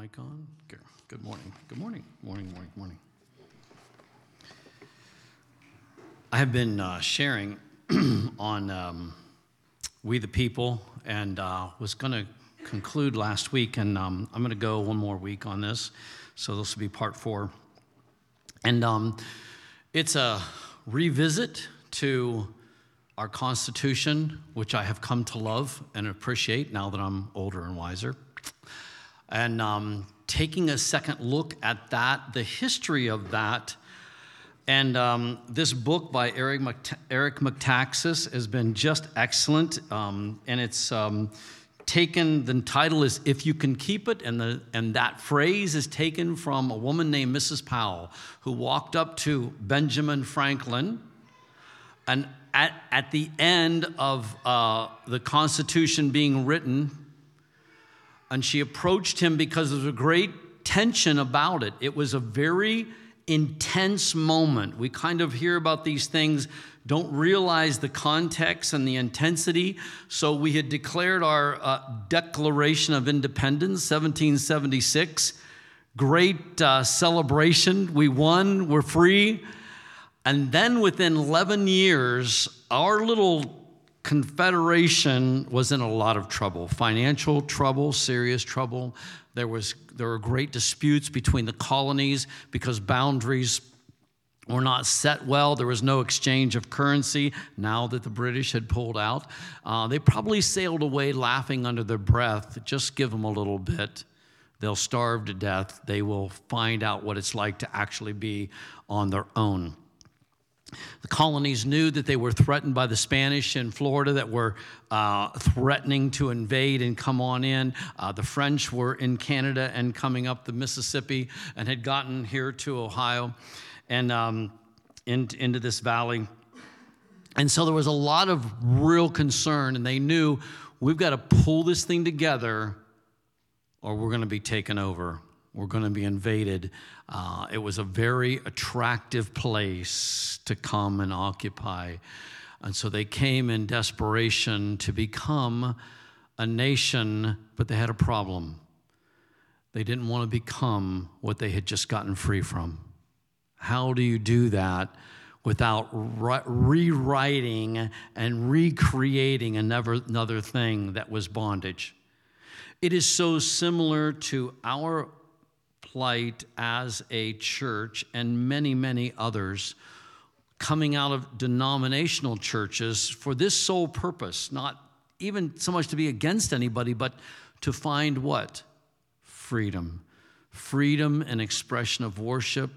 Mic on? Good morning. Good morning. Morning, morning, morning. I have been uh, sharing on um, We the People and uh, was going to conclude last week, and um, I'm going to go one more week on this. So this will be part four. And um, it's a revisit to our Constitution, which I have come to love and appreciate now that I'm older and wiser. And um, taking a second look at that, the history of that. And um, this book by Eric, Eric Metaxas has been just excellent. Um, and it's um, taken, the title is If You Can Keep It. And, the, and that phrase is taken from a woman named Mrs. Powell, who walked up to Benjamin Franklin. And at, at the end of uh, the Constitution being written, and she approached him because there was a great tension about it. It was a very intense moment. We kind of hear about these things, don't realize the context and the intensity. So we had declared our uh, Declaration of Independence, 1776. Great uh, celebration. We won, we're free. And then within 11 years, our little Confederation was in a lot of trouble financial trouble, serious trouble. There, was, there were great disputes between the colonies because boundaries were not set well. There was no exchange of currency now that the British had pulled out. Uh, they probably sailed away laughing under their breath. Just give them a little bit. They'll starve to death. They will find out what it's like to actually be on their own. The colonies knew that they were threatened by the Spanish in Florida that were uh, threatening to invade and come on in. Uh, the French were in Canada and coming up the Mississippi and had gotten here to Ohio and um, in, into this valley. And so there was a lot of real concern, and they knew we've got to pull this thing together or we're going to be taken over were going to be invaded. Uh, it was a very attractive place to come and occupy. And so they came in desperation to become a nation, but they had a problem. They didn't want to become what they had just gotten free from. How do you do that without re- rewriting and recreating another, another thing that was bondage? It is so similar to our plight as a church and many, many others coming out of denominational churches for this sole purpose, not even so much to be against anybody, but to find what? Freedom. Freedom and expression of worship,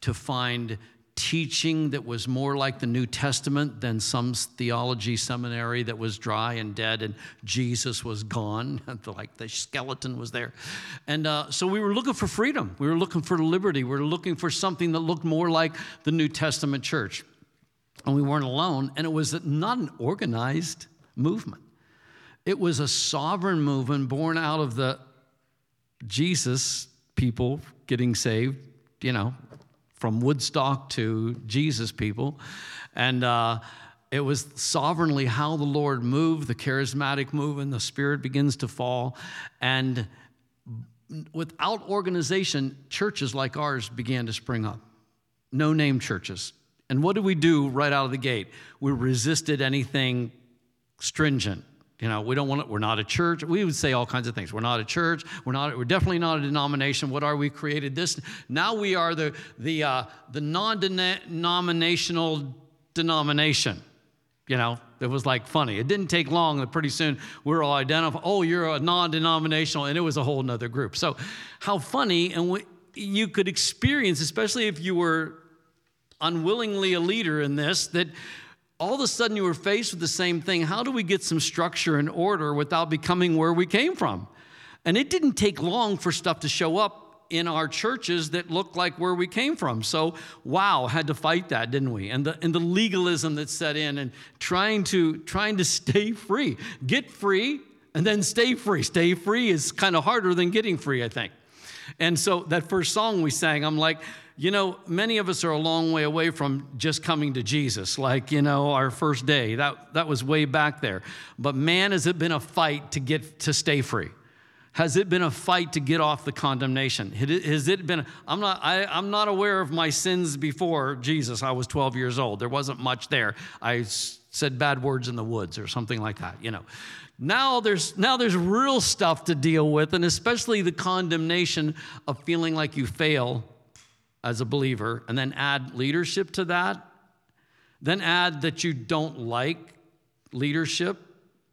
to find teaching that was more like the New Testament than some theology seminary that was dry and dead and Jesus was gone, like the skeleton was there. And uh, so we were looking for freedom. We were looking for liberty. We were looking for something that looked more like the New Testament church. And we weren't alone, and it was not an organized movement. It was a sovereign movement born out of the Jesus people getting saved, you know, from Woodstock to Jesus people. And uh, it was sovereignly how the Lord moved, the charismatic move, and the Spirit begins to fall. And without organization, churches like ours began to spring up. No name churches. And what did we do right out of the gate? We resisted anything stringent. You know, we don't want to, we're not a church. We would say all kinds of things. We're not a church. We're not, we're definitely not a denomination. What are we created this? Now we are the, the, uh, the non-denominational denomination. You know, it was like funny. It didn't take long. That pretty soon we're all identified. Oh, you're a non-denominational, and it was a whole nother group. So, how funny, and we, you could experience, especially if you were unwillingly a leader in this, that all of a sudden you were faced with the same thing. How do we get some structure and order without becoming where we came from? And it didn't take long for stuff to show up in our churches that looked like where we came from. So, wow, had to fight that, didn't we? And the, and the legalism that set in and trying to, trying to stay free. Get free and then stay free. Stay free is kind of harder than getting free, I think. And so that first song we sang, I'm like, you know, many of us are a long way away from just coming to Jesus, like, you know, our first day. That, that was way back there. But man, has it been a fight to get to stay free. Has it been a fight to get off the condemnation? Has it been, I'm not, I, I'm not aware of my sins before Jesus. I was 12 years old. There wasn't much there. I said bad words in the woods or something like that, you know. Now there's, now there's real stuff to deal with, and especially the condemnation of feeling like you fail as a believer, and then add leadership to that. Then add that you don't like leadership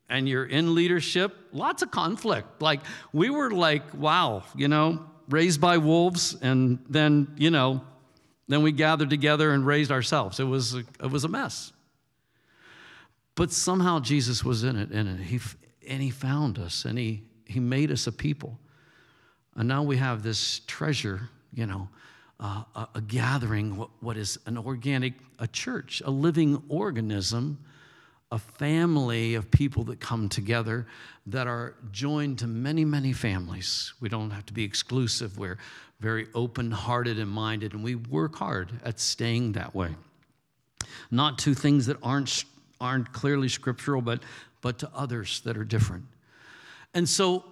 and you're in leadership, lots of conflict. Like we were like, wow, you know, raised by wolves, and then, you know, then we gathered together and raised ourselves. It was a, it was a mess. But somehow Jesus was in it, it. He, and he found us and he, he made us a people. And now we have this treasure, you know, uh, a, a, gathering, what, what is an organic, a church, a living organism a family of people that come together that are joined to many, many families. We don't have to be exclusive. We're very open hearted and minded, and we work hard at staying that way. Not to things that aren't, aren't clearly scriptural, but, but to others that are different. And so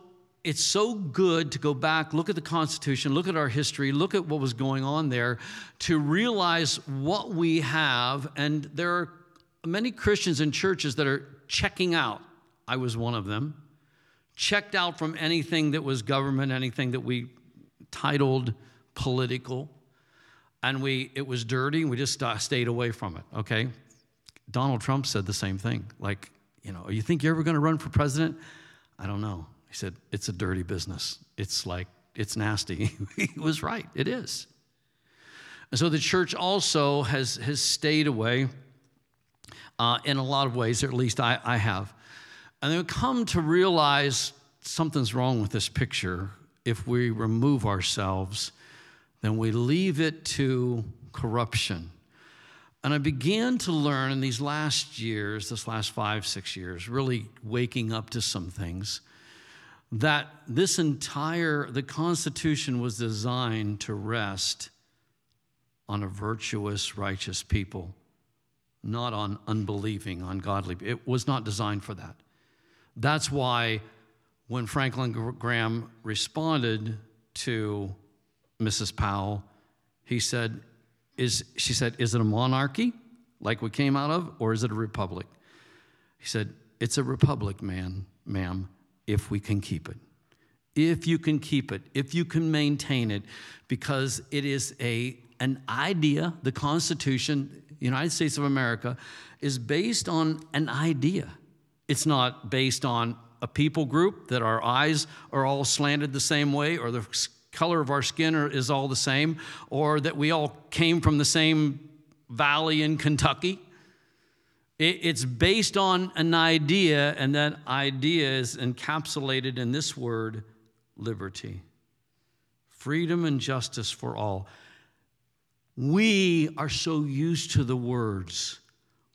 it's so good to go back, look at the Constitution, look at our history, look at what was going on there, to realize what we have. And there are many Christians in churches that are checking out. I was one of them. Checked out from anything that was government, anything that we titled political. And we, it was dirty, we just stayed away from it, okay? Donald Trump said the same thing. Like, you know, you think you're ever going to run for president? I don't know. He said, it's a dirty business. It's like, it's nasty. he was right, it is. And so the church also has, has stayed away uh, in a lot of ways, or at least I, I have. And then come to realize something's wrong with this picture. If we remove ourselves, then we leave it to corruption. And I began to learn in these last years, this last five, six years, really waking up to some things, that this entire, the Constitution was designed to rest on a virtuous, righteous people not on unbelieving, ungodly. It was not designed for that. That's why when Franklin Graham responded to Mrs. Powell, he said, is, she said, is it a monarchy like we came out of, or is it a republic? He said, it's a republic, man, ma'am, if we can keep it. If you can keep it, if you can maintain it, because it is a, an idea, the Constitution, United States of America, is based on an idea. It's not based on a people group that our eyes are all slanted the same way or the color of our skin is all the same or that we all came from the same valley in Kentucky. It's based on an idea, and that idea is encapsulated in this word liberty, freedom, and justice for all. We are so used to the words.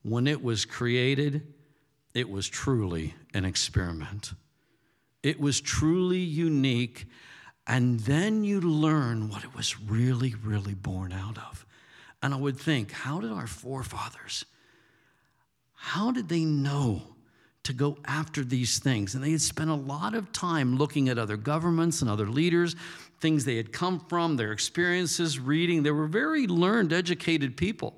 When it was created, it was truly an experiment. It was truly unique. And then you learn what it was really, really born out of. And I would think, how did our forefathers, how did they know to go after these things? And they had spent a lot of time looking at other governments and other leaders things they had come from, their experiences, reading. They were very learned, educated people.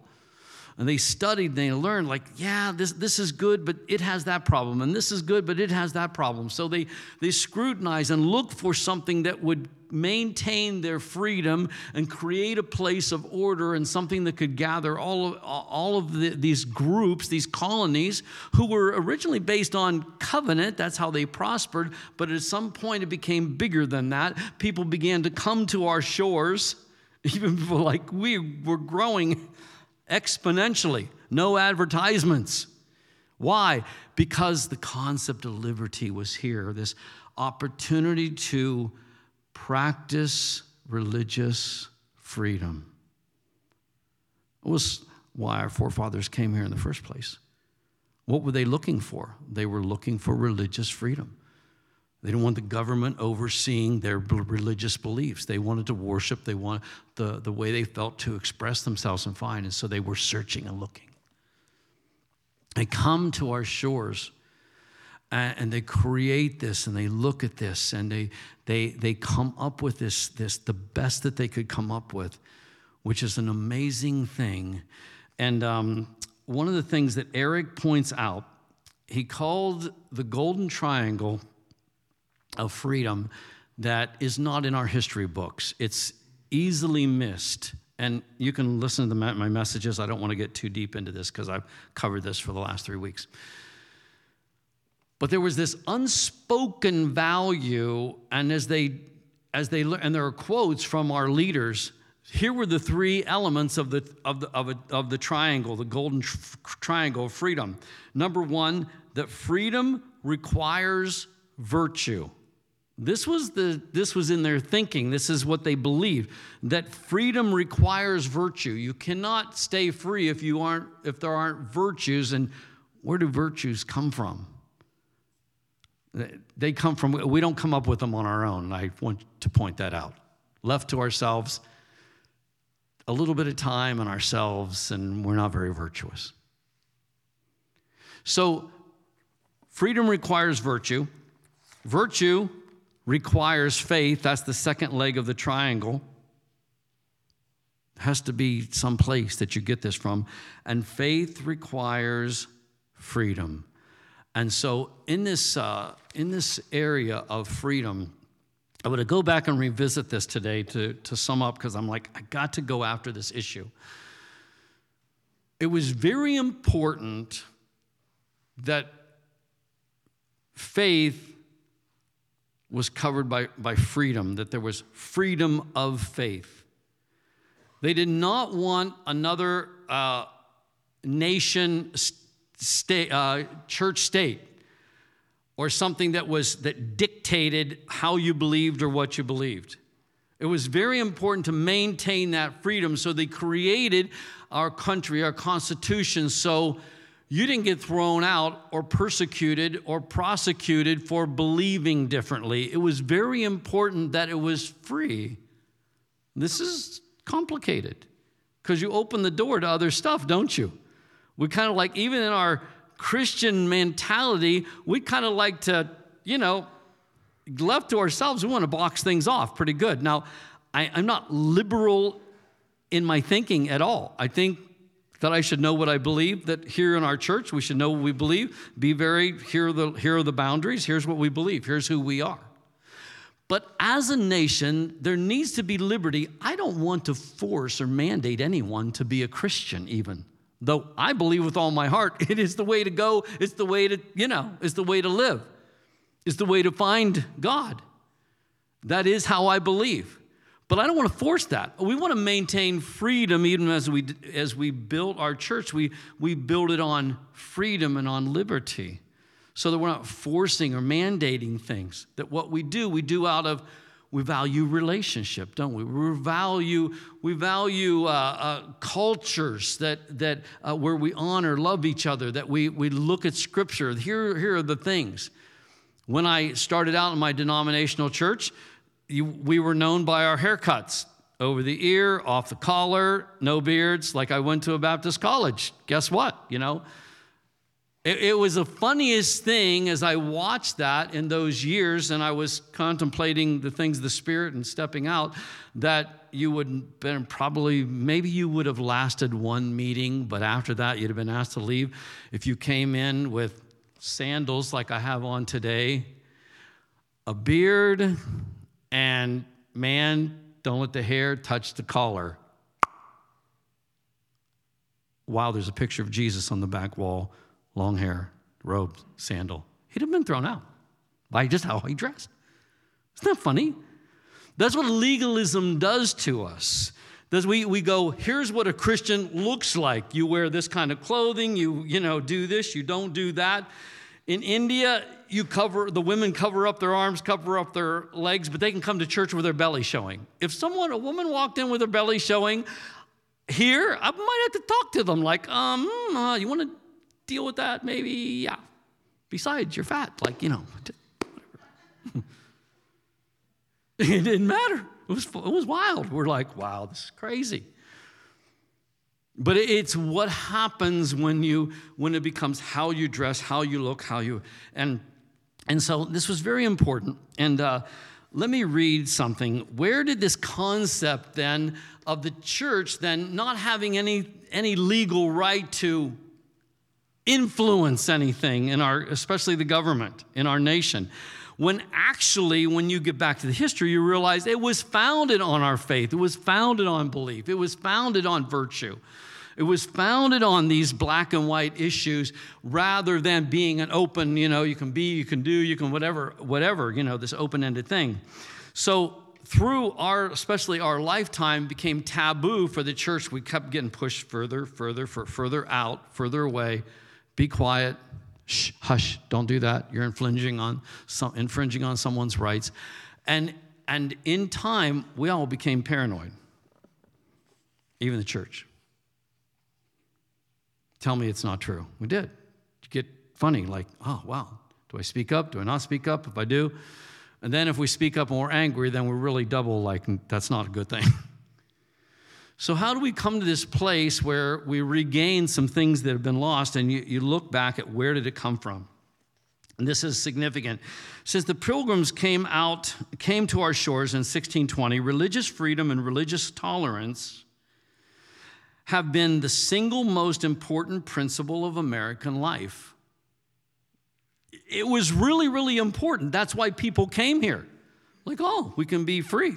And they studied, and they learned, like, yeah, this, this is good, but it has that problem. And this is good, but it has that problem. So they, they scrutinize and look for something that would maintain their freedom and create a place of order and something that could gather all of, all of the, these groups, these colonies, who were originally based on covenant. That's how they prospered. But at some point, it became bigger than that. People began to come to our shores, even people like we were growing exponentially. No advertisements. Why? Because the concept of liberty was here, this opportunity to practice religious freedom. It was why our forefathers came here in the first place. What were they looking for? They were looking for religious freedom. They didn't want the government overseeing their religious beliefs. They wanted to worship, they wanted the, the way they felt to express themselves and find. And so they were searching and looking. They come to our shores and they create this and they look at this and they, they, they come up with this, this, the best that they could come up with, which is an amazing thing. And um, one of the things that Eric points out, he called the Golden Triangle of freedom that is not in our history books. It's easily missed. And you can listen to my messages. I don't want to get too deep into this because I've covered this for the last three weeks. But there was this unspoken value, and as they, as they, and there are quotes from our leaders. Here were the three elements of the of the of, a, of the triangle, the golden tr- triangle of freedom. Number one, that freedom requires virtue. This was, the, this was in their thinking. This is what they believed that freedom requires virtue. You cannot stay free if, you aren't, if there aren't virtues. And where do virtues come from? They come from, we don't come up with them on our own. I want to point that out. Left to ourselves, a little bit of time on ourselves, and we're not very virtuous. So, freedom requires virtue. Virtue requires faith. That's the second leg of the triangle. Has to be some place that you get this from. And faith requires freedom. And so, in this, uh, in this area of freedom, I to go back and revisit this today to, to sum up because I'm like, I got to go after this issue. It was very important that faith was covered by, by freedom, that there was freedom of faith. They did not want another uh, nation, state, uh, church state, or something that was that dictated how you believed or what you believed. It was very important to maintain that freedom, so they created our country, our constitution, so you didn't get thrown out or persecuted or prosecuted for believing differently. It was very important that it was free. This is complicated because you open the door to other stuff, don't you? We kind of like, even in our Christian mentality, we kind of like to, you know, left to ourselves, we want to box things off pretty good. Now, I, am not liberal in my thinking at all. I think that I should know what I believe, that here in our church we should know what we believe, be very, here are the, here are the boundaries, here's what we believe, here's who we are. But as a nation, there needs to be liberty. I don't want to force or mandate anyone to be a Christian, even. Though I believe with all my heart it is the way to go, it's the way to, you know, it's the way to live, it's the way to find God. That is how I believe. But I don't want to force that. We want to maintain freedom even as we, as we built our church. We, we build it on freedom and on liberty so that we're not forcing or mandating things. That what we do, we do out of, we value relationship, don't we? We value, we value uh, uh, cultures that, that, uh, where we honor, love each other, that we, we look at scripture. Here, here are the things. When I started out in my denominational church, you, we were known by our haircuts over the ear, off the collar, no beards, like I went to a Baptist college. Guess what? You know, it, it, was the funniest thing as I watched that in those years and I was contemplating the things of the Spirit and stepping out that you would been probably, maybe you would have lasted one meeting, but after that you'd have been asked to leave. If you came in with sandals like I have on today, a beard, and man, don't let the hair touch the collar. Wow, there's a picture of Jesus on the back wall, long hair, robe, sandal. He'd have been thrown out by just how he dressed. Isn't that funny? That's what legalism does to us. Does we, we go, here's what a Christian looks like. You wear this kind of clothing, you, you know, do this, you don't do that. In India, you cover the women cover up their arms, cover up their legs, but they can come to church with their belly showing. If someone, a woman walked in with her belly showing, here I might have to talk to them like, um, uh, you want to deal with that? Maybe, yeah. Besides, you're fat, like you know. it didn't matter. It was it was wild. We're like, wow, this is crazy. But it's what happens when you when it becomes how you dress, how you look, how you and And so this was very important. And uh, let me read something. Where did this concept then of the church then not having any, any legal right to influence anything in our, especially the government in our nation? When actually, when you get back to the history, you realize it was founded on our faith, it was founded on belief, it was founded on virtue. It was founded on these black and white issues rather than being an open, you know, you can be, you can do, you can whatever, whatever, you know, this open ended thing. So, through our, especially our lifetime, became taboo for the church. We kept getting pushed further, further, for further out, further away. Be quiet. Shh, hush, don't do that. You're infringing on some, infringing on someone's rights. And and in time, we all became paranoid. Even the church. Tell me it's not true. We did. You get funny, like, oh, wow, do I speak up? Do I not speak up? If I do, and then if we speak up and we're angry, then we're really double like, mm, that's not a good thing. So, how do we come to this place where we regain some things that have been lost and you, you look back at where did it come from? And this is significant. Since the pilgrims came out, came to our shores in 1620, religious freedom and religious tolerance have been the single most important principle of American life. It was really, really important. That's why people came here. Like, oh, we can be free.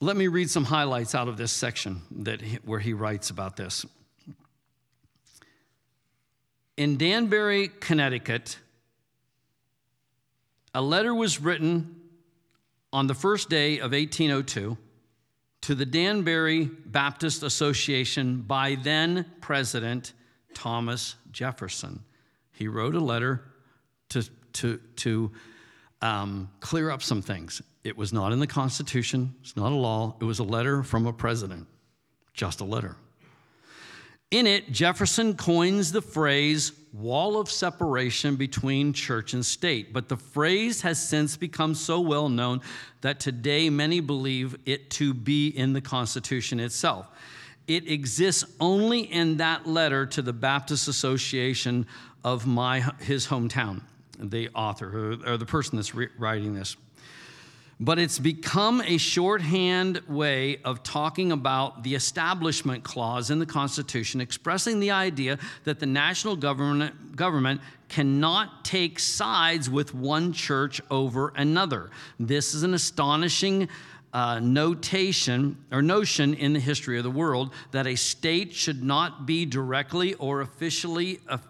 Let me read some highlights out of this section that where he writes about this. In Danbury, Connecticut, a letter was written on the first day of 1802 to the Danbury Baptist Association by then President Thomas Jefferson. He wrote a letter to, to, to um, clear up some things. It was not in the Constitution, it's not a law, it was a letter from a president, just a letter. In it, Jefferson coins the phrase wall of separation between church and state, but the phrase has since become so well known that today many believe it to be in the Constitution itself. It exists only in that letter to the Baptist Association of my, his hometown, the author or the person that's writing this but it's become a shorthand way of talking about the establishment clause in the Constitution, expressing the idea that the national government, government cannot take sides with one church over another. This is an astonishing uh, notation or notion in the history of the world that a state should not be directly or officially aff-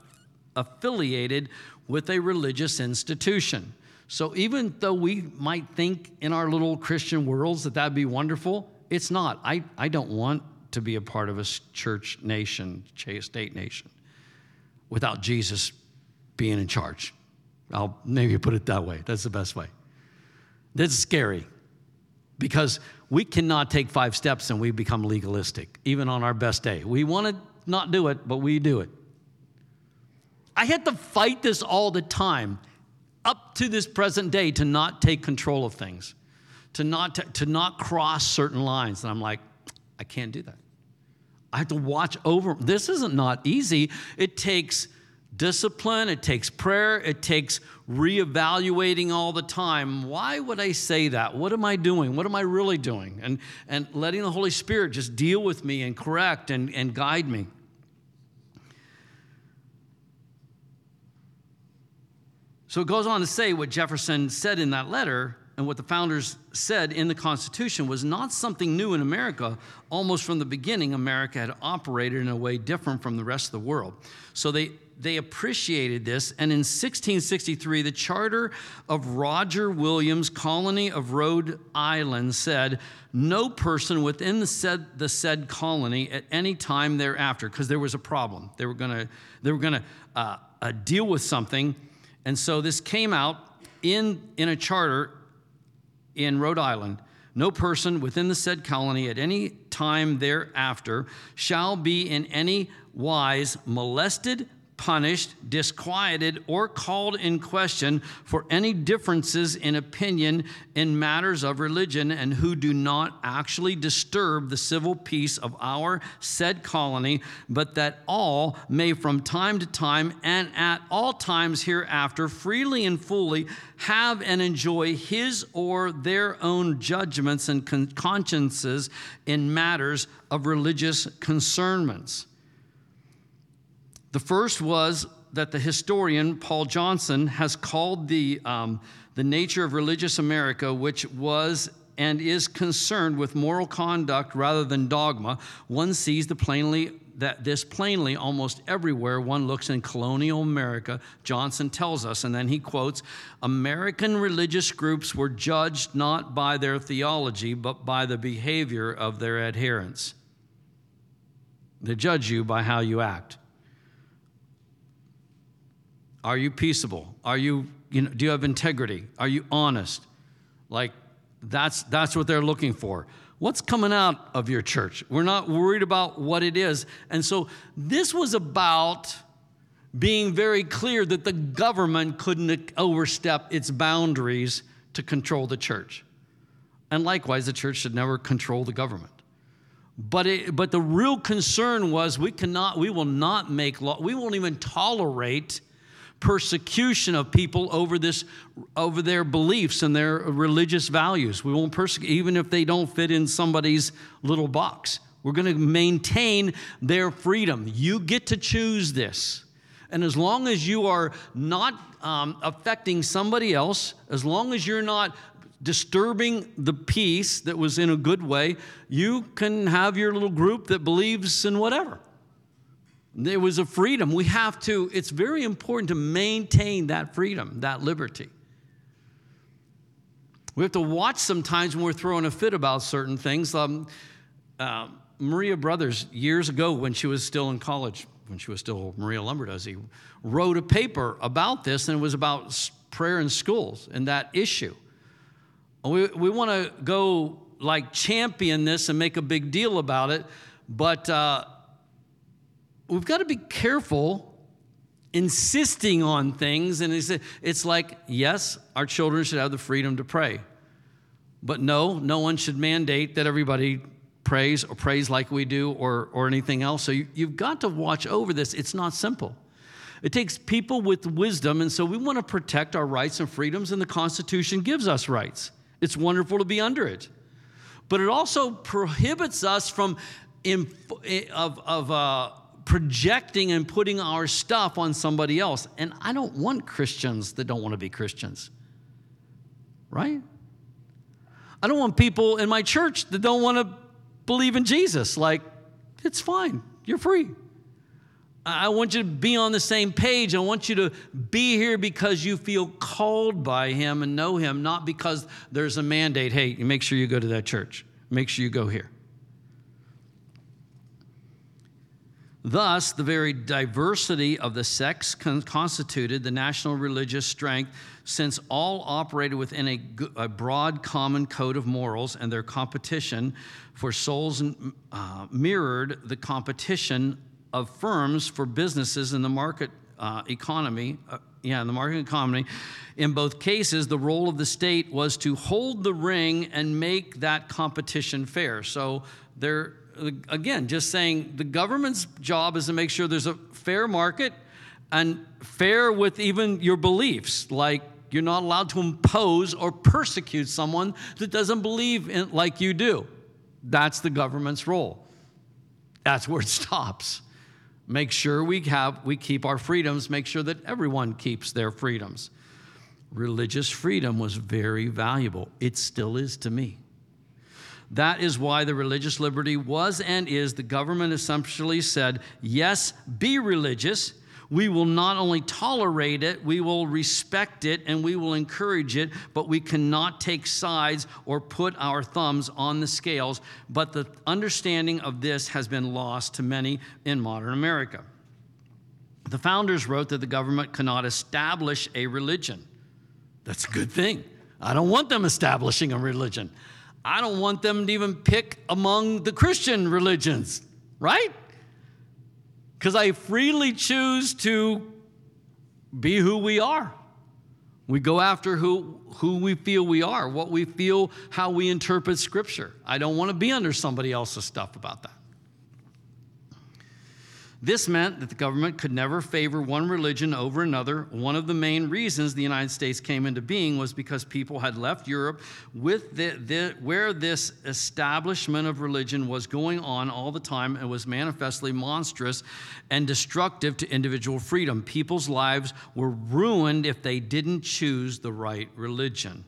affiliated with a religious institution. So even though we might think in our little Christian worlds that that'd be wonderful, it's not. I, I don't want to be a part of a church nation, state nation, without Jesus being in charge. I'll maybe put it that way. That's the best way. That's scary because we cannot take five steps and we become legalistic, even on our best day. We want to not do it, but we do it. I had to fight this all the time up to this present day to not take control of things, to not, to, to not cross certain lines. And I'm like, I can't do that. I have to watch over. This isn't not easy. It takes discipline, it takes prayer, it takes reevaluating all the time. Why would I say that? What am I doing? What am I really doing? And, and letting the Holy Spirit just deal with me and correct and, and guide me. So it goes on to say what Jefferson said in that letter and what the founders said in the Constitution was not something new in America. Almost from the beginning, America had operated in a way different from the rest of the world. So they, they appreciated this. And in 1663, the charter of Roger Williams, colony of Rhode Island, said no person within the said, the said colony at any time thereafter, because there was a problem. They were going to they were going to uh, uh, deal with something and so this came out in, in a charter in Rhode Island. No person within the said colony at any time thereafter shall be in any wise molested, punished, disquieted, or called in question for any differences in opinion in matters of religion, and who do not actually disturb the civil peace of our said colony, but that all may from time to time and at all times hereafter freely and fully have and enjoy his or their own judgments and consciences in matters of religious concernments the first was that the historian Paul Johnson has called the, um, the nature of religious America, which was and is concerned with moral conduct rather than dogma. One sees the plainly that this plainly almost everywhere one looks in colonial America, Johnson tells us, and then he quotes American religious groups were judged not by their theology, but by the behavior of their adherents. They judge you by how you act. Are you peaceable? Are you, you know, do you have integrity? Are you honest? Like that's that's what they're looking for. What's coming out of your church? We're not worried about what it is. And so this was about being very clear that the government couldn't overstep its boundaries to control the church. And likewise, the church should never control the government. But, it, but the real concern was we cannot, we will not make law, we won't even tolerate persecution of people over this over their beliefs and their religious values. We won't persecute even if they don't fit in somebody's little box. We're going to maintain their freedom. You get to choose this. And as long as you are not um, affecting somebody else, as long as you're not disturbing the peace that was in a good way, you can have your little group that believes in whatever. There was a freedom. We have to, it's very important to maintain that freedom, that liberty. We have to watch sometimes when we're throwing a fit about certain things. Um, uh, Maria Brothers, years ago when she was still in college, when she was still Maria Lombardozzi, wrote a paper about this, and it was about prayer in schools and that issue. We, we want to go like champion this and make a big deal about it, but uh, we've got to be careful insisting on things. And it's like, yes, our children should have the freedom to pray. But no, no one should mandate that everybody prays or prays like we do or, or anything else. So you, you've got to watch over this. It's not simple. It takes people with wisdom, and so we want to protect our rights and freedoms, and the Constitution gives us rights. It's wonderful to be under it. But it also prohibits us from, of, of uh, projecting and putting our stuff on somebody else. And I don't want Christians that don't want to be Christians, right? I don't want people in my church that don't want to believe in Jesus. Like, it's fine, you're free. I want you to be on the same page. I want you to be here because you feel called by Him and know Him, not because there's a mandate. Hey, make sure you go to that church. Make sure you go here. Thus, the very diversity of the sects constituted the national religious strength, since all operated within a, a broad common code of morals, and their competition for souls uh, mirrored the competition of firms for businesses in the market uh, economy. Uh, yeah, in the market economy. In both cases, the role of the state was to hold the ring and make that competition fair. So there again, just saying the government's job is to make sure there's a fair market and fair with even your beliefs. Like you're not allowed to impose or persecute someone that doesn't believe in like you do. That's the government's role. That's where it stops. Make sure we have we keep our freedoms, make sure that everyone keeps their freedoms. Religious freedom was very valuable. It still is to me. That is why the religious liberty was and is, the government essentially said, yes, be religious. We will not only tolerate it, we will respect it and we will encourage it, but we cannot take sides or put our thumbs on the scales. But the understanding of this has been lost to many in modern America. The founders wrote that the government cannot establish a religion. That's a good thing. I don't want them establishing a religion. I don't want them to even pick among the Christian religions, right? because I freely choose to be who we are. We go after who, who we feel we are, what we feel, how we interpret Scripture. I don't want to be under somebody else's stuff about that. This meant that the government could never favor one religion over another. One of the main reasons the United States came into being was because people had left Europe with the, the, where this establishment of religion was going on all the time and was manifestly monstrous and destructive to individual freedom. People's lives were ruined if they didn't choose the right religion.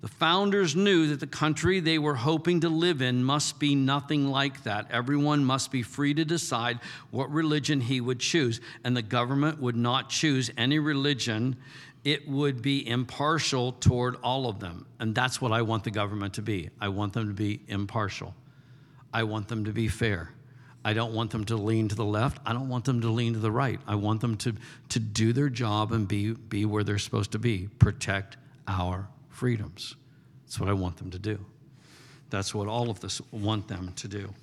The founders knew that the country they were hoping to live in must be nothing like that. Everyone must be free to decide what religion he would choose, and the government would not choose any religion. It would be impartial toward all of them. And that's what I want the government to be. I want them to be impartial. I want them to be fair. I don't want them to lean to the left. I don't want them to lean to the right. I want them to, to do their job and be, be where they're supposed to be protect our freedoms. That's what I want them to do. That's what all of us want them to do.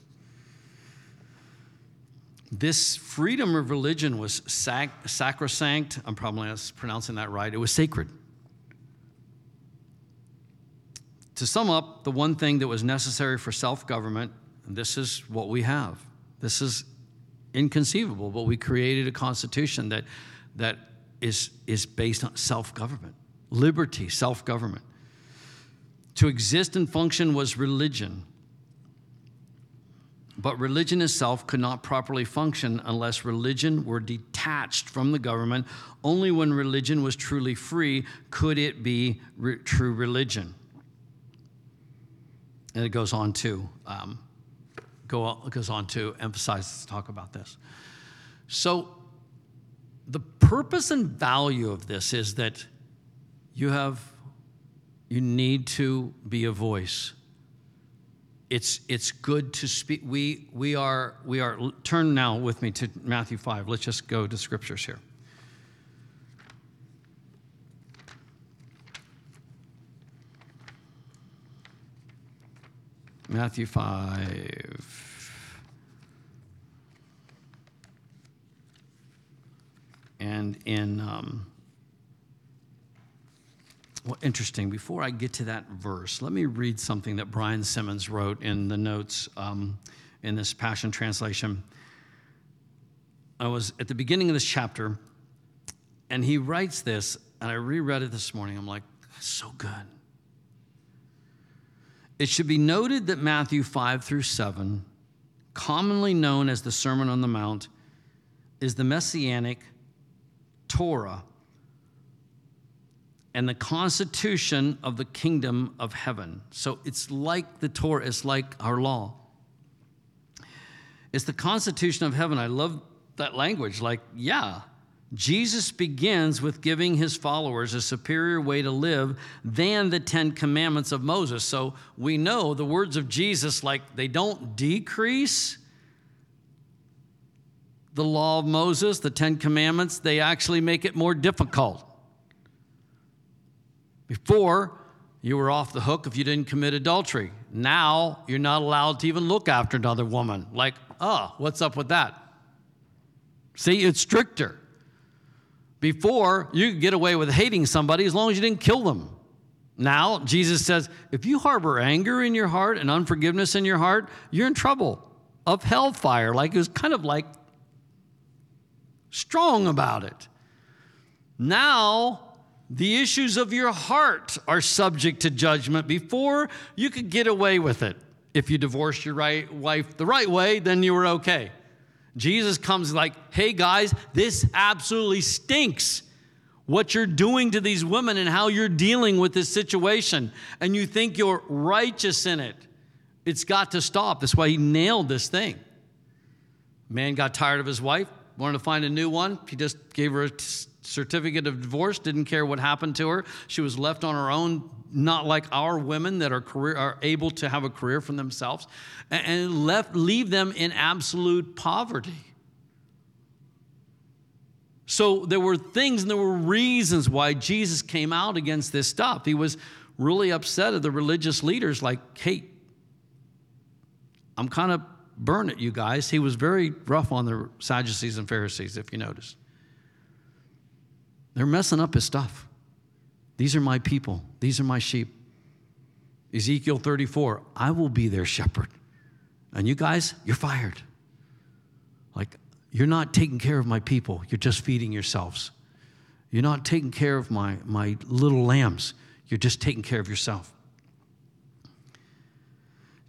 This freedom of religion was sac- sacrosanct. I'm probably not pronouncing that right. It was sacred. To sum up, the one thing that was necessary for self government, this is what we have. This is inconceivable, but we created a constitution that, that is, is based on self government liberty, self government. To exist and function was religion. But religion itself could not properly function unless religion were detached from the government. Only when religion was truly free could it be re- true religion. And it goes on to um, go goes on to emphasize talk about this. So the purpose and value of this is that you have you need to be a voice. It's it's good to speak. We we are we are turn now with me to matthew 5 let's just go to scriptures here. Matthew 5 and in um, well, interesting. Before I get to that verse, let me read something that Brian Simmons wrote in the notes um, in this Passion Translation. I was at the beginning of this chapter, and he writes this, and I reread it this morning. I'm like, that's so good. It should be noted that Matthew 5 through 7, commonly known as the Sermon on the Mount, is the messianic Torah and the constitution of the kingdom of heaven. So it's like the Torah, it's like our law. It's the constitution of heaven. I love that language. Like, yeah, Jesus begins with giving his followers a superior way to live than the Ten Commandments of Moses. So we know the words of Jesus, like, they don't decrease the law of Moses, the Ten Commandments, they actually make it more difficult. Before, you were off the hook if you didn't commit adultery. Now, you're not allowed to even look after another woman. Like, oh, what's up with that? See, it's stricter. Before, you could get away with hating somebody as long as you didn't kill them. Now, Jesus says, if you harbor anger in your heart and unforgiveness in your heart, you're in trouble of hellfire. Like, it was kind of like strong about it. Now, the issues of your heart are subject to judgment before you could get away with it. If you divorced your right wife the right way, then you were okay. Jesus comes like, hey guys, this absolutely stinks. What you're doing to these women and how you're dealing with this situation, and you think you're righteous in it. It's got to stop. That's why he nailed this thing. Man got tired of his wife, wanted to find a new one. He just gave her a certificate of divorce, didn't care what happened to her. She was left on her own, not like our women that are, career, are able to have a career for themselves, and left, leave them in absolute poverty. So there were things and there were reasons why Jesus came out against this stuff. He was really upset at the religious leaders, like, hey, I'm kind of burn it, you guys. He was very rough on the Sadducees and Pharisees, if you notice. They're messing up his stuff. These are my people, these are my sheep. Ezekiel 34, I will be their shepherd. And you guys, you're fired. Like, you're not taking care of my people, you're just feeding yourselves. You're not taking care of my, my little lambs, you're just taking care of yourself.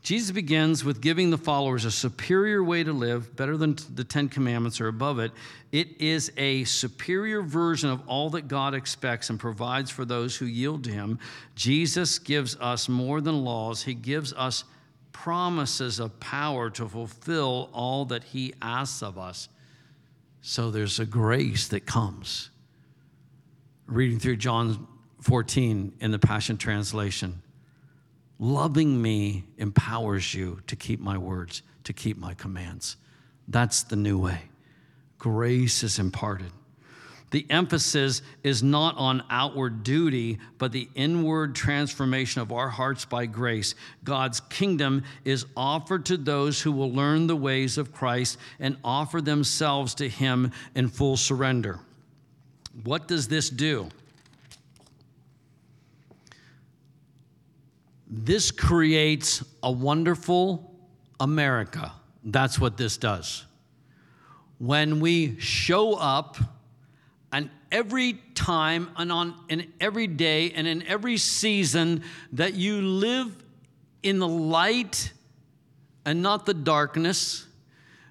Jesus begins with giving the followers a superior way to live, better than the Ten Commandments or above it. It is a superior version of all that God expects and provides for those who yield to Him. Jesus gives us more than laws, He gives us promises of power to fulfill all that He asks of us. So there's a grace that comes. Reading through John 14 in the Passion Translation. Loving me empowers you to keep my words, to keep my commands. That's the new way. Grace is imparted. The emphasis is not on outward duty, but the inward transformation of our hearts by grace. God's kingdom is offered to those who will learn the ways of Christ and offer themselves to Him in full surrender. What does this do? This creates a wonderful America. That's what this does. When we show up, and every time and on in every day and in every season that you live in the light and not the darkness,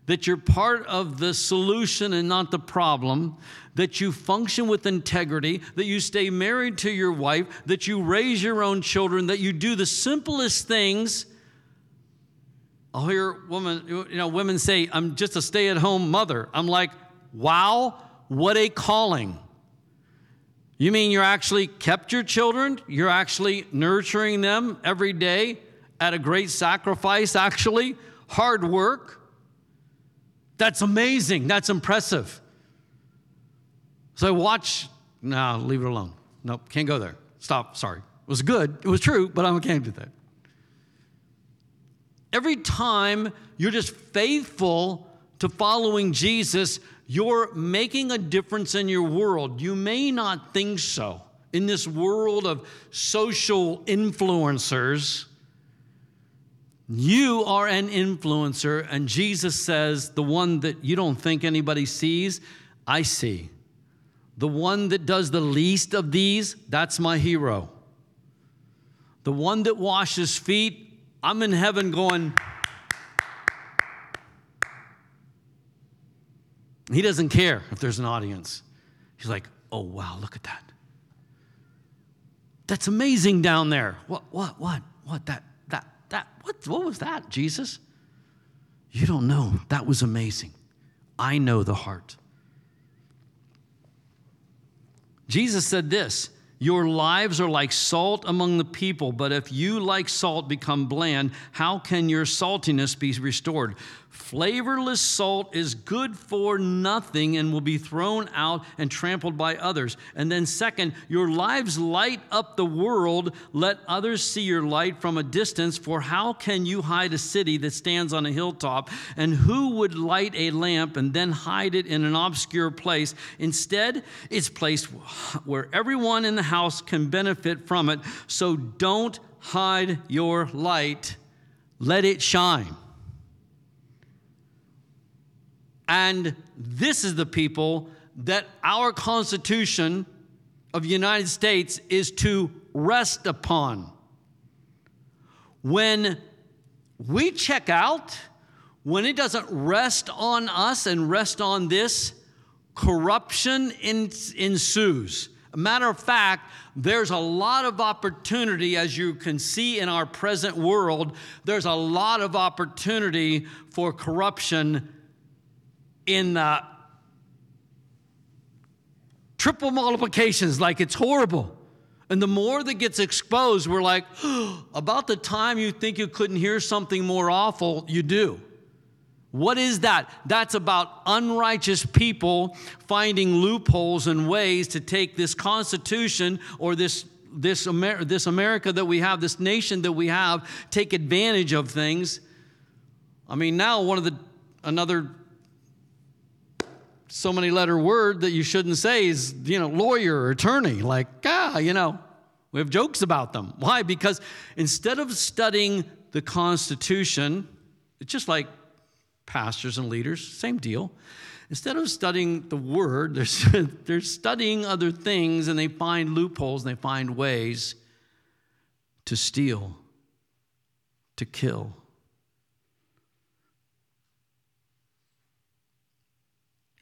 that you're part of the solution and not the problem, that you function with integrity, that you stay married to your wife, that you raise your own children, that you do the simplest things. I'll hear women, you know, women say, I'm just a stay-at-home mother. I'm like, wow, what a calling. You mean you're actually kept your children? You're actually nurturing them every day at a great sacrifice, actually? Hard work? That's amazing. That's impressive. So I watch, no, leave it alone. Nope, can't go there. Stop, sorry. It was good, it was true, but I can't do that. Every time you're just faithful to following Jesus, you're making a difference in your world. You may not think so. In this world of social influencers, you are an influencer, and Jesus says, the one that you don't think anybody sees, I see. The one that does the least of these, that's my hero. The one that washes feet, I'm in heaven going, he doesn't care if there's an audience. He's like, oh, wow, look at that. That's amazing down there. What, what, what, what, that, what, what was that, Jesus? You don't know. That was amazing. I know the heart. Jesus said this Your lives are like salt among the people, but if you, like salt, become bland, how can your saltiness be restored? Flavorless salt is good for nothing and will be thrown out and trampled by others. And then, second, your lives light up the world. Let others see your light from a distance. For how can you hide a city that stands on a hilltop? And who would light a lamp and then hide it in an obscure place? Instead, it's placed where everyone in the house can benefit from it. So don't hide your light, let it shine. And this is the people that our Constitution of the United States is to rest upon. When we check out, when it doesn't rest on us and rest on this, corruption ensues. A matter of fact, there's a lot of opportunity, as you can see in our present world, there's a lot of opportunity for corruption in uh, triple multiplications, like it's horrible. And the more that gets exposed, we're like, oh, about the time you think you couldn't hear something more awful, you do. What is that? That's about unrighteous people finding loopholes and ways to take this Constitution or this, this, Amer- this America that we have, this nation that we have, take advantage of things I mean, now one of the another so many letter word that you shouldn't say is, you know, lawyer or attorney. Like, ah, you know, we have jokes about them. Why? Because instead of studying the Constitution, it's just like pastors and leaders, same deal. Instead of studying the word, they're, they're studying other things and they find loopholes and they find ways to steal, to kill.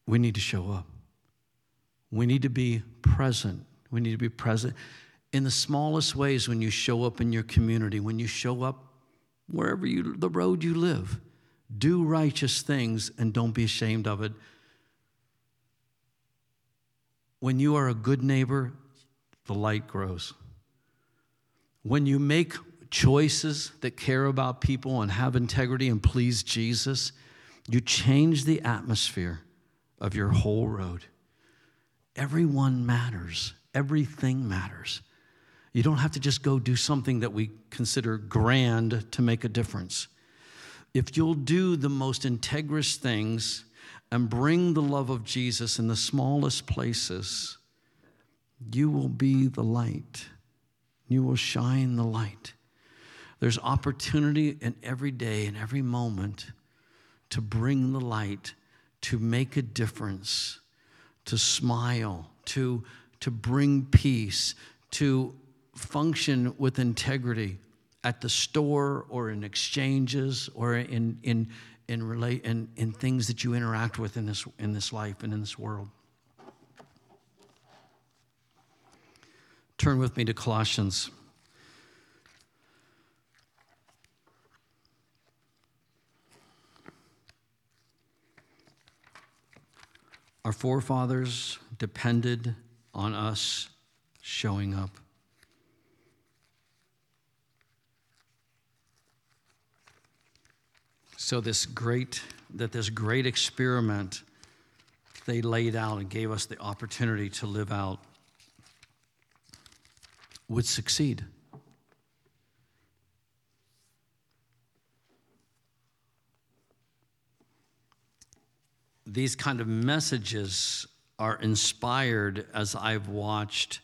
We need to show up. We need to be present. We need to be present in the smallest ways when you show up in your community, when you show up wherever you the road you live. Do righteous things and don't be ashamed of it. When you are a good neighbor, the light grows. When you make choices that care about people and have integrity and please Jesus, you change the atmosphere of your whole road. Everyone matters, everything matters. You don't have to just go do something that we consider grand to make a difference. If you'll do the most integrous things and bring the love of Jesus in the smallest places, you will be the light. You will shine the light. There's opportunity in every day and every moment to bring the light, to make a difference, to smile, to, to bring peace, to function with integrity at the store or in exchanges or in, in, in, relate, in, in things that you interact with in this, in this life and in this world. Turn with me to Colossians. Our forefathers depended on us showing up. So this great that this great experiment they laid out and gave us the opportunity to live out would succeed. These kind of messages are inspired as I've watched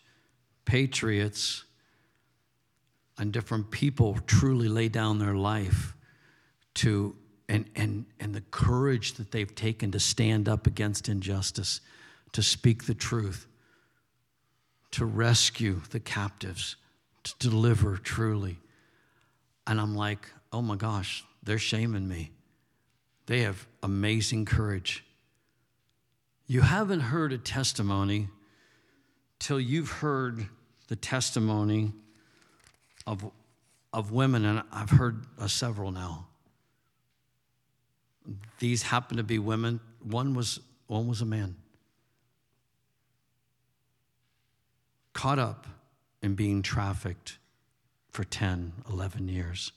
patriots and different people truly lay down their life to and, and, and the courage that they've taken to stand up against injustice, to speak the truth, to rescue the captives, to deliver truly. And I'm like, oh my gosh, they're shaming me. They have amazing courage. You haven't heard a testimony till you've heard the testimony of, of women, and I've heard uh, several now these happen to be women. One was, one was a man. Caught up in being trafficked for 10, 11 years.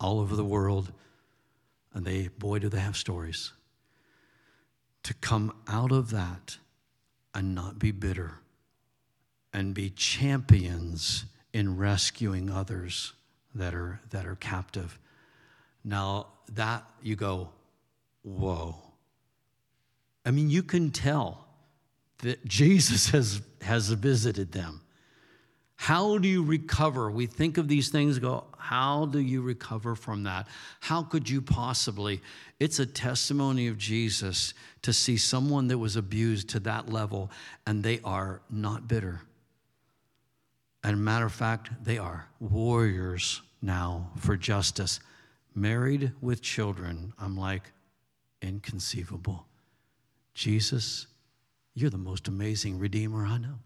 All over the world. And they, boy, do they have stories. To come out of that and not be bitter and be champions in rescuing others that are, that are captive now, that you go, whoa. I mean, you can tell that Jesus has, has visited them. How do you recover? We think of these things, go, how do you recover from that? How could you possibly? It's a testimony of Jesus to see someone that was abused to that level and they are not bitter. And matter of fact, they are warriors now for justice married with children, I'm like, inconceivable. Jesus, you're the most amazing Redeemer I know.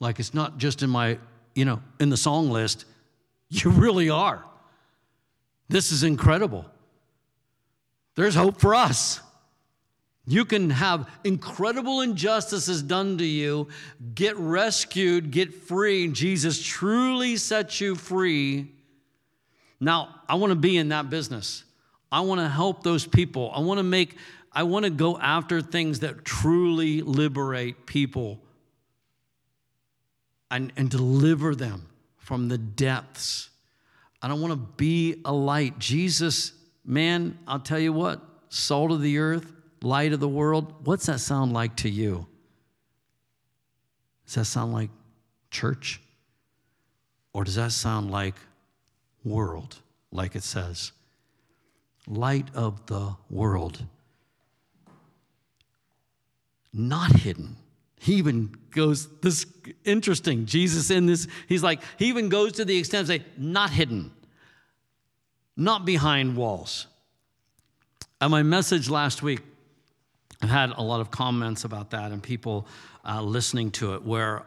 Like it's not just in my, you know, in the song list, you really are. This is incredible. There's hope for us. You can have incredible injustices done to you, get rescued, get free. Jesus truly sets you free now, I want to be in that business. I want to help those people. I want to make, I want to go after things that truly liberate people and, and deliver them from the depths I don't want to be a light. Jesus, man, I'll tell you what, salt of the earth, light of the world, what's that sound like to you? Does that sound like church? Or does that sound like world, like it says? Light of the world. Not hidden. He even goes, this interesting. Jesus in this, he's like, he even goes to the extent of say, not hidden, not behind walls. And my message last week, I've had a lot of comments about that and people uh, listening to it where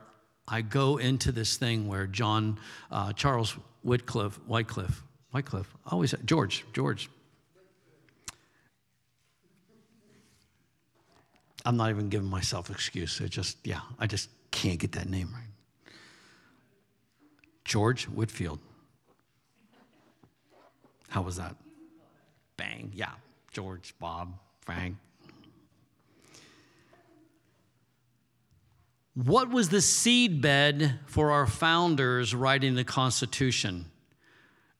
I go into this thing where John, uh, Charles Whitcliffe, Whitecliffe, Whitecliffe, always, George, George. I'm not even giving myself excuse. It just, yeah, I just can't get that name right. George Whitefield. How was that? Bang. Yeah. George, Bob, Frank. What was the seedbed for our founders writing the Constitution?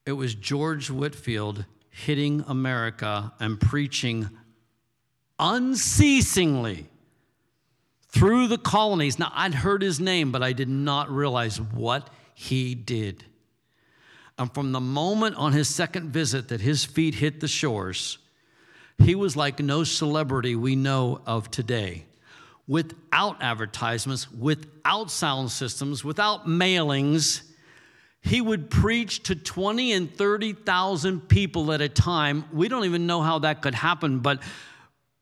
It was George Whitefield hitting America and preaching unceasingly through the colonies. Now, I'd heard his name, but I did not realize what he did. And from the moment on his second visit that his feet hit the shores, he was like no celebrity we know of today. Without advertisements, without sound systems, without mailings, he would preach to 20 and 30,000 people at a time. We don't even know how that could happen, but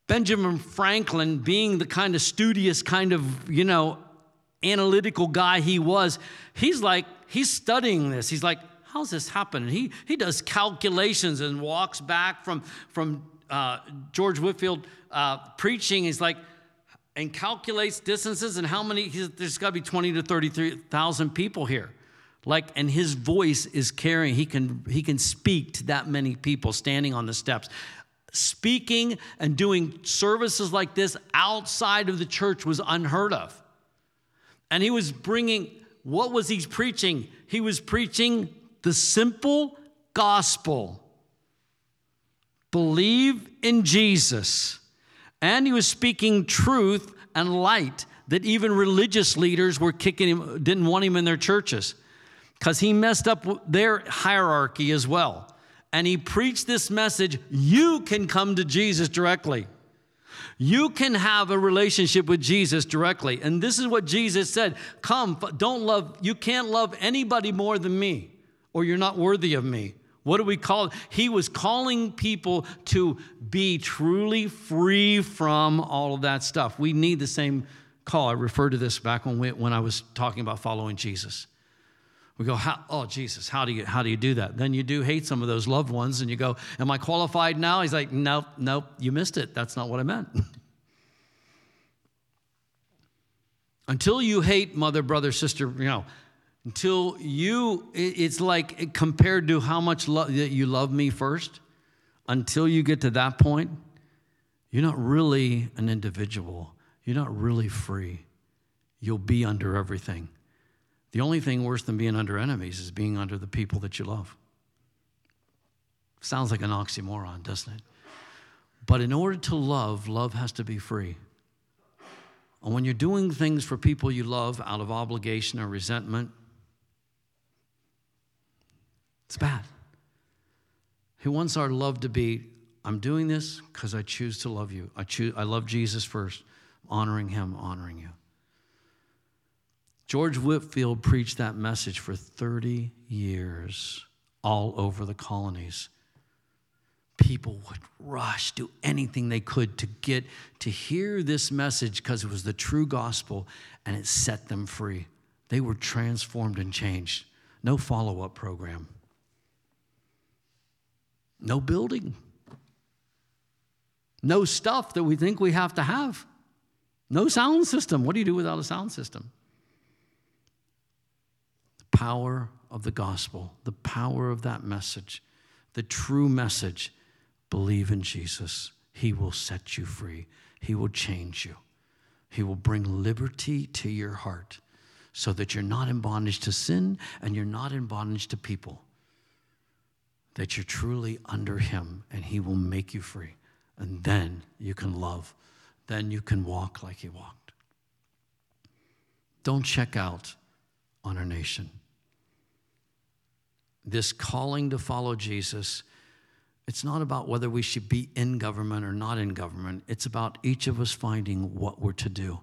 Benjamin Franklin, being the kind of studious, kind of, you know, analytical guy he was, he's like, he's studying this. He's like, how's this happening? he, he does calculations and walks back from, from uh, George Whitefield uh, preaching. He's like, and calculates distances and how many, there's got to be 20 to 33,000 people here. Like, and his voice is carrying, he can, he can speak to that many people standing on the steps. Speaking and doing services like this outside of the church was unheard of. And he was bringing, what was he preaching? He was preaching the simple gospel believe in Jesus. And he was speaking truth and light that even religious leaders were kicking him, didn't want him in their churches because he messed up their hierarchy as well. And he preached this message you can come to Jesus directly. You can have a relationship with Jesus directly. And this is what Jesus said Come, don't love, you can't love anybody more than me, or you're not worthy of me. What do we call it? He was calling people to be truly free from all of that stuff. We need the same call. I referred to this back when, we, when I was talking about following Jesus. We go, oh, Jesus, how do, you, how do you do that? Then you do hate some of those loved ones and you go, am I qualified now? He's like, nope, nope, you missed it. That's not what I meant. Until you hate mother, brother, sister, you know, until you, it's like compared to how much love you love me first, until you get to that point, you're not really an individual. You're not really free. You'll be under everything. The only thing worse than being under enemies is being under the people that you love. Sounds like an oxymoron, doesn't it? But in order to love, love has to be free. And when you're doing things for people you love out of obligation or resentment, it's bad. He wants our love to be I'm doing this because I choose to love you. I, choose, I love Jesus first, honoring him, honoring you. George Whitefield preached that message for 30 years all over the colonies. People would rush, do anything they could to get to hear this message because it was the true gospel and it set them free. They were transformed and changed. No follow up program. No building. No stuff that we think we have to have. No sound system. What do you do without a sound system? Power of the gospel, the power of that message, the true message believe in Jesus. He will set you free, He will change you, He will bring liberty to your heart so that you're not in bondage to sin and you're not in bondage to people. that you're truly under Him and He will make you free. And then you can love. Then you can walk like He walked. Don't check out on our nation. This calling to follow Jesus, it's not about whether we should be in government or not in government. It's about each of us finding what we're to do.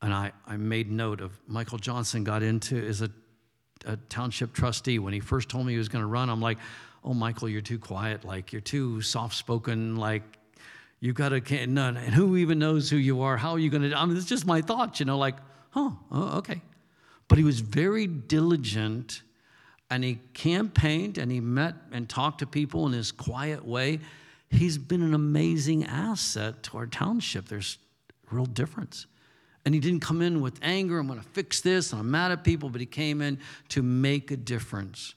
And I, I made note of Michael Johnson got into as a, a township trustee. When he first told me he was going to run, I'm like, oh, Michael, you're too quiet. Like, you're too soft spoken. Like, you've got to, none. And who even knows who you are? How are you going to? I mean, it's just my thoughts, you know, like, huh, oh, okay. But he was very diligent and he campaigned and he met and talked to people in his quiet way. He's been an amazing asset to our township. There's real difference. And he didn't come in with anger, I'm to fix this, and I'm mad at people, but he came in to make a difference.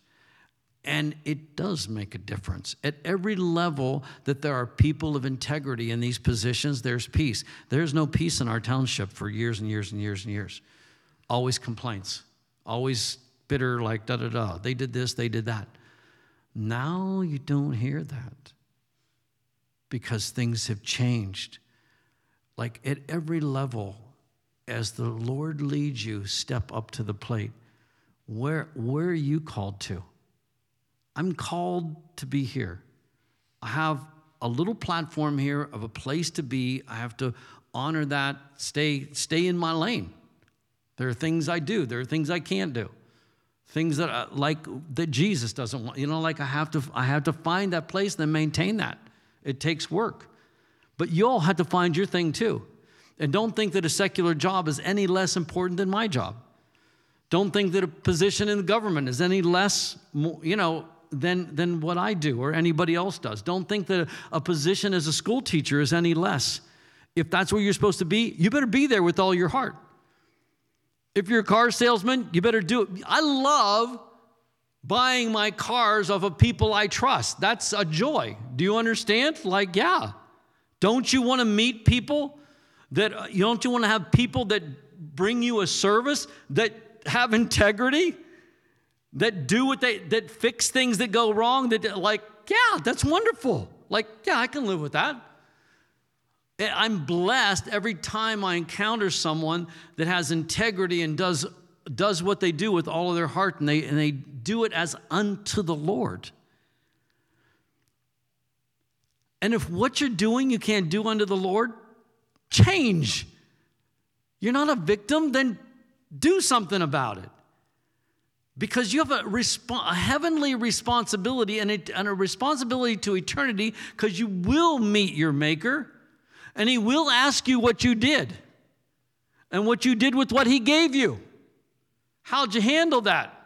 And it does make a difference. At every level that there are people of integrity in these positions, there's peace. There's no peace in our township for years and years and years and years. Always complaints, always bitter, like da da da. They did this, they did that. Now you don't hear that because things have changed. Like at every level, as the Lord leads you, step up to the plate. Where, where are you called to? I'm called to be here. I have a little platform here of a place to be. I have to honor that, stay, stay in my lane. There are things I do, there are things I can't do. Things that I, like that Jesus doesn't want. You know, like I have to I have to find that place and then maintain that. It takes work. But you all have to find your thing too. And don't think that a secular job is any less important than my job. Don't think that a position in the government is any less, you know, than, than what I do or anybody else does. Don't think that a position as a school teacher is any less. If that's where you're supposed to be, you better be there with all your heart. If you're a car salesman, you better do it. I love buying my cars off of people I trust. That's a joy. Do you understand? Like, yeah. Don't you want to meet people that uh, you don't you want to have people that bring you a service that have integrity? that do what they that fix things that go wrong that like yeah that's wonderful like yeah i can live with that Eh, i'm blessed every time i encounter someone that has integrity and does does what they do with all of their heart and they and they do it as unto the lord. And if what you're doing you can't do unto the lord change. You're not a victim then do something about it. Because you have a, resp- a heavenly responsibility and a, and a responsibility to eternity because you will meet your Maker and He will ask you what you did and what you did with what He gave you. How'd you handle that?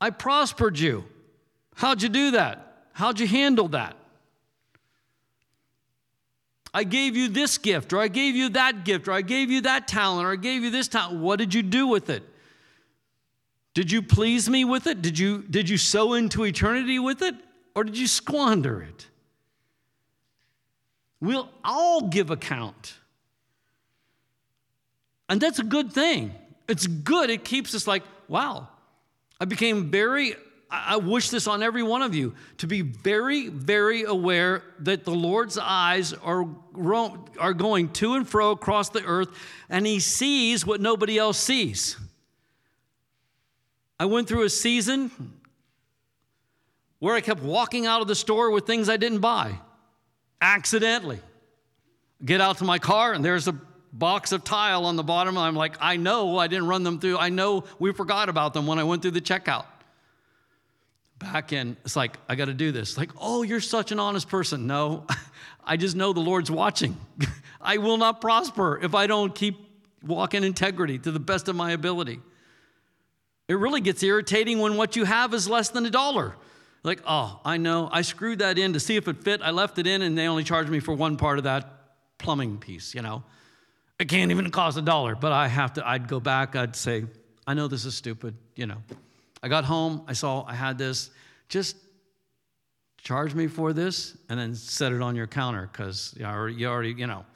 I prospered you. How'd you do that? How'd you handle that? I gave you this gift, or I gave you that gift, or I gave you that talent, or I gave you this talent. What did you do with it? Did you please me with it? Did you, did you sow into eternity with it? Or did you squander it? We'll all give account. And that's a good thing. It's good. It keeps us like, wow, I became very I wish this on every one of you to be very, very aware that the Lord's eyes are, are going to and fro across the earth, and He sees what nobody else sees. I went through a season where I kept walking out of the store with things I didn't buy accidentally. Get out to my car, and there's a box of tile on the bottom. I'm like, I know I didn't run them through. I know we forgot about them when I went through the checkout back in, it's like, I got to do this. Like, oh, you're such an honest person. No, I just know the Lord's watching. I will not prosper if I don't keep walking integrity to the best of my ability. It really gets irritating when what you have is less than a dollar. Like, oh, I know, I screwed that in to see if it fit. I left it in and they only charged me for one part of that plumbing piece, you know. It can't even cost a dollar, but I have to, I'd go back, I'd say, I know this is stupid, you know. I got home, I saw I had this. Just charge me for this and then set it on your counter because you, already, you already, you know,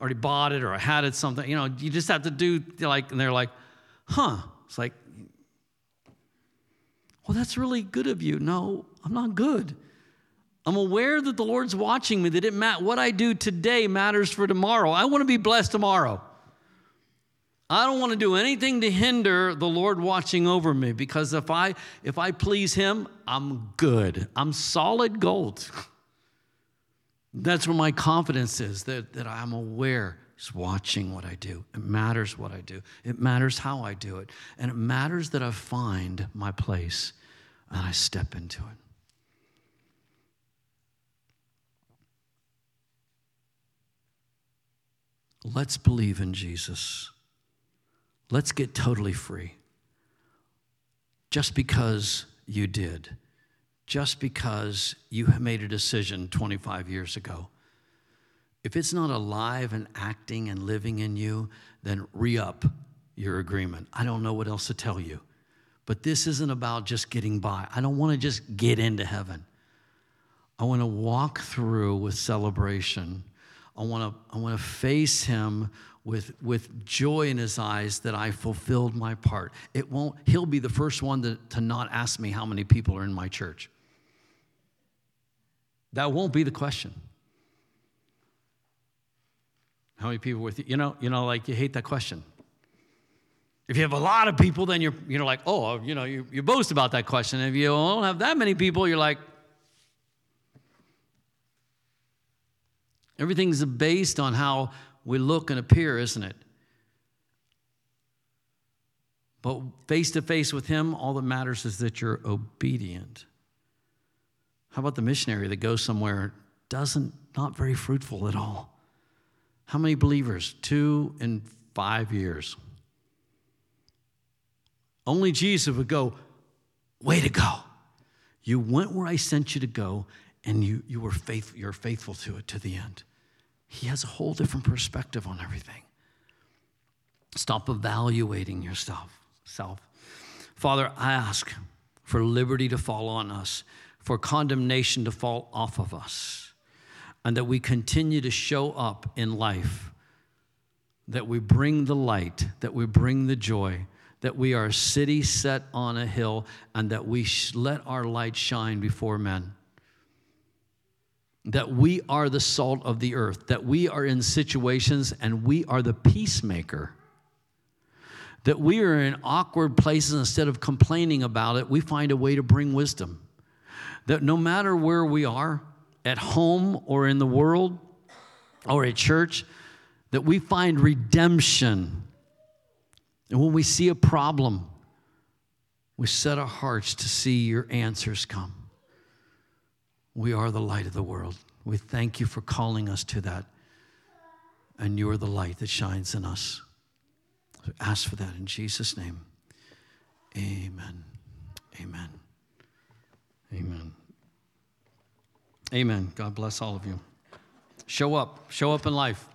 already bought it or I had it something. You know, you just have to do like, and they're like, huh, It's like, well, that's really good of you. No, I'm not good. I'm aware that the Lord's watching me, that it mat- what I do today matters for tomorrow. I want to be blessed tomorrow. I don't want to do anything to hinder the Lord watching over me because if I if I please him, I'm good. I'm solid gold. That's where my confidence is that, that I'm aware He's watching what I do. It matters what I do. It matters how I do it. And it matters that I find my place and I step into it. Let's believe in Jesus. Let's get totally free. Just because you did, just because you made a decision 25 years ago. If it's not alive and acting and living in you, then re up your agreement. I don't know what else to tell you. But this isn't about just getting by. I don't want to just get into heaven. I want to walk through with celebration. I want to, I want to face him with, with joy in his eyes that I fulfilled my part. It won't, he'll be the first one to, to not ask me how many people are in my church. That won't be the question. How many people with you? You know, you know, like you hate that question. If you have a lot of people, then you're, you know, like, oh, you know, you, you boast about that question. If you don't have that many people, you're like, everything's based on how we look and appear, isn't it? But face to face with Him, all that matters is that you're obedient. How about the missionary that goes somewhere, doesn't, not very fruitful at all? How many believers? Two in five years. Only Jesus would go, Way to go. You went where I sent you to go, and you, you were faithful, you're faithful to it to the end. He has a whole different perspective on everything. Stop evaluating yourself. Self. Father, I ask for liberty to fall on us, for condemnation to fall off of us, and that we continue to show up in life, that we bring the light, that we bring the joy, that we are a city set on a hill, and that we let our light shine before men that we are the salt of the earth, that we are in situations and we are the peacemaker. That we are in awkward places, instead of complaining about it, we find a way to bring wisdom. That no matter where we are, at home or in the world or at church, that we find redemption. And when we see a problem, we set our hearts to see your answers come. We are the light of the world. We thank you for calling us to that. And you are the light that shines in us. So ask for that in Jesus' name. Amen. Amen. Amen. Amen. God bless all of you. Show up. Show up in life.